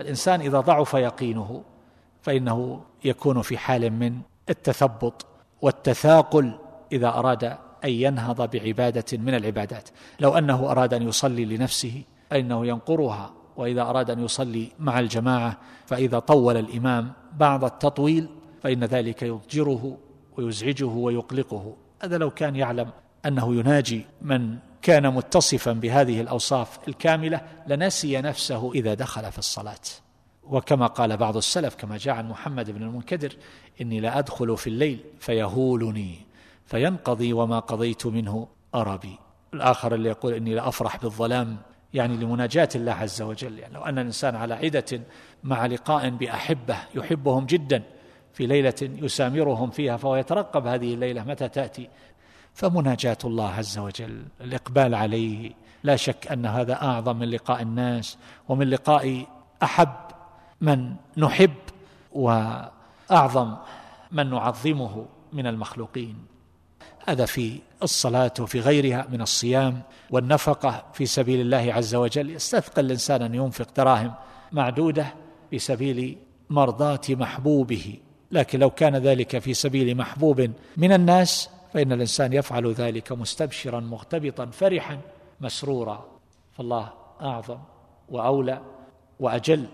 الإنسان إذا ضعف يقينه فإنه يكون في حال من التثبط والتثاقل إذا أراد أن ينهض بعبادة من العبادات. لو أنه أراد أن يصلي لنفسه فإنه ينقرها. وإذا أراد أن يصلي مع الجماعة فإذا طول الإمام بعض التطويل فإن ذلك يضجره ويزعجه ويقلقه. هذا لو كان يعلم أنه يناجي من كان متصفا بهذه الأوصاف الكاملة لنسي نفسه إذا دخل في الصلاة. وكما قال بعض السلف كما جاء عن محمد بن المنكدر إني لأدخل في الليل فيهولني فينقضي وما قضيت منه أربي الآخر اللي يقول إني لأفرح بالظلام يعني لمناجاة الله عز وجل. يعني لو أن الإنسان على عدة مع لقاء بأحبة يحبهم جدا في ليلة يسامرهم فيها فهو يترقب هذه الليلة متى تأتي؟ فمناجاة الله عز وجل الإقبال عليه. لا شك أن هذا أعظم من لقاء الناس ومن لقاء أحب من نحب وأعظم من نعظمه من المخلوقين. هذا في الصلاة وفي غيرها من الصيام والنفقة في سبيل الله عز وجل. يستثقل الإنسان أن ينفق دراهم معدودة في سبيل مرضاة محبوبه. لكن لو كان ذلك في سبيل محبوب من الناس فإن الإنسان يفعل ذلك مستبشرا مغتبطا فرحا مسرورا. فالله أعظم وأولى وأجل.